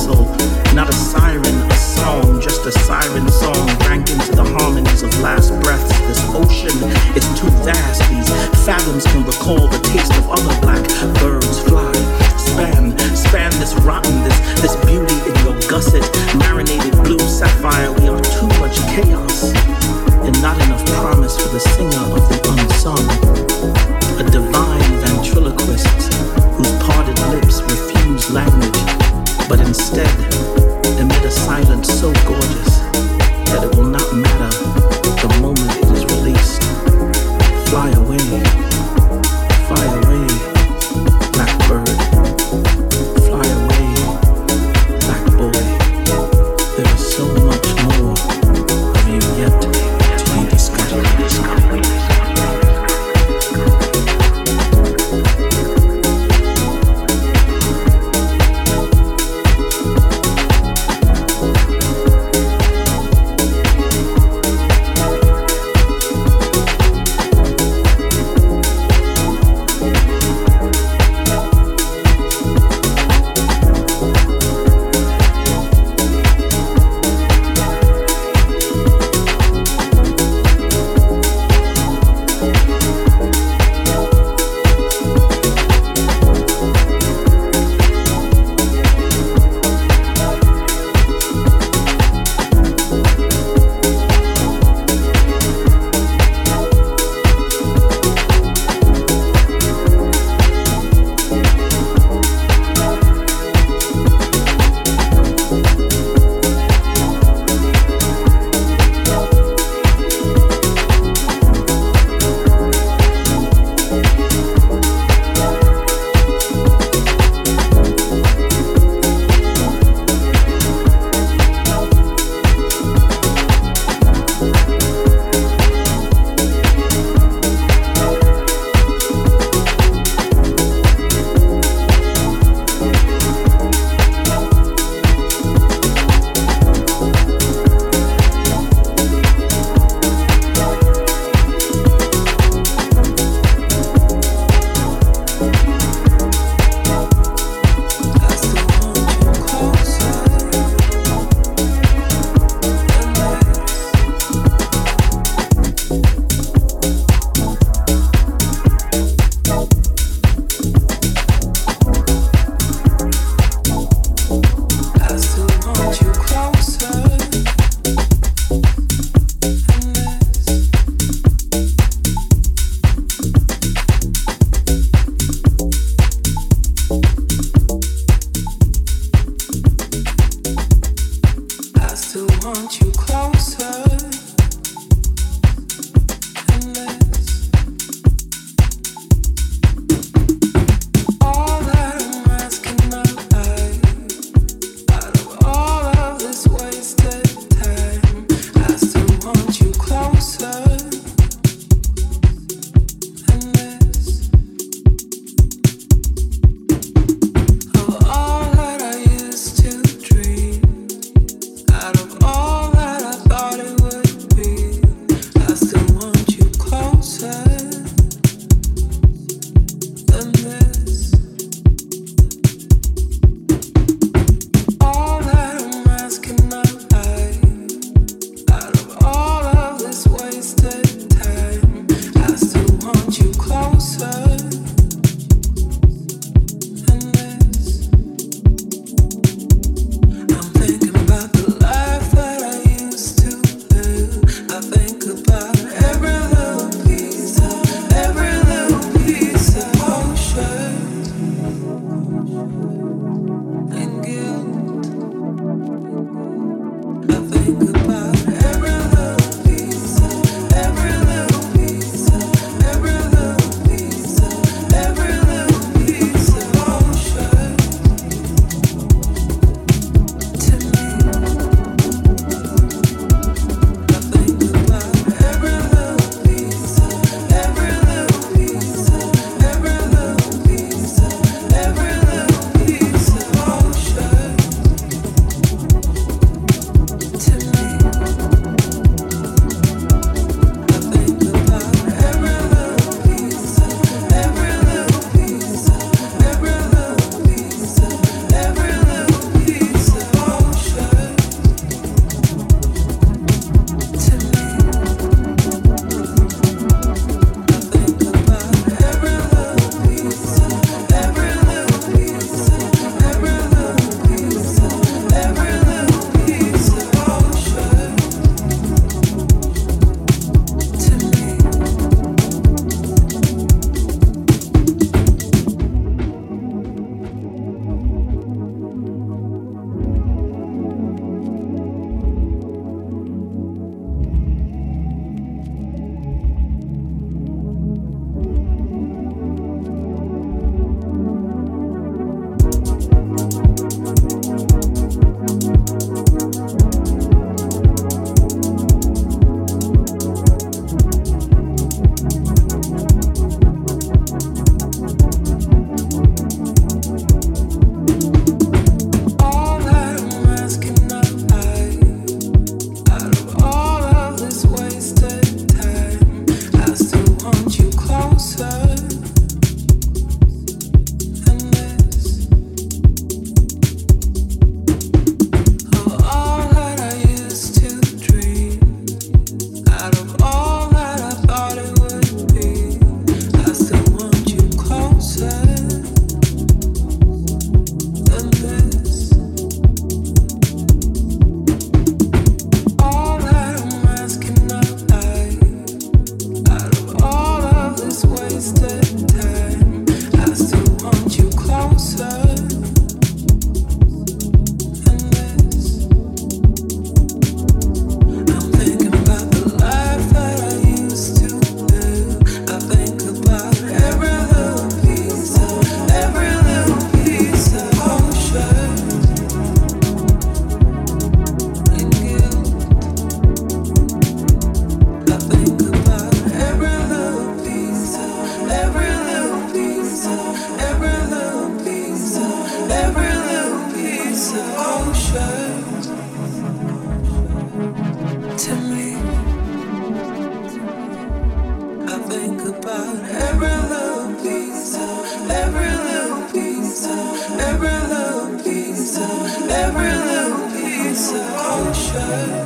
whistle, not a siren, a song, just a siren song rang into the harmonies of last breaths. This ocean is too vast, these fathoms can recall the taste of other black birds every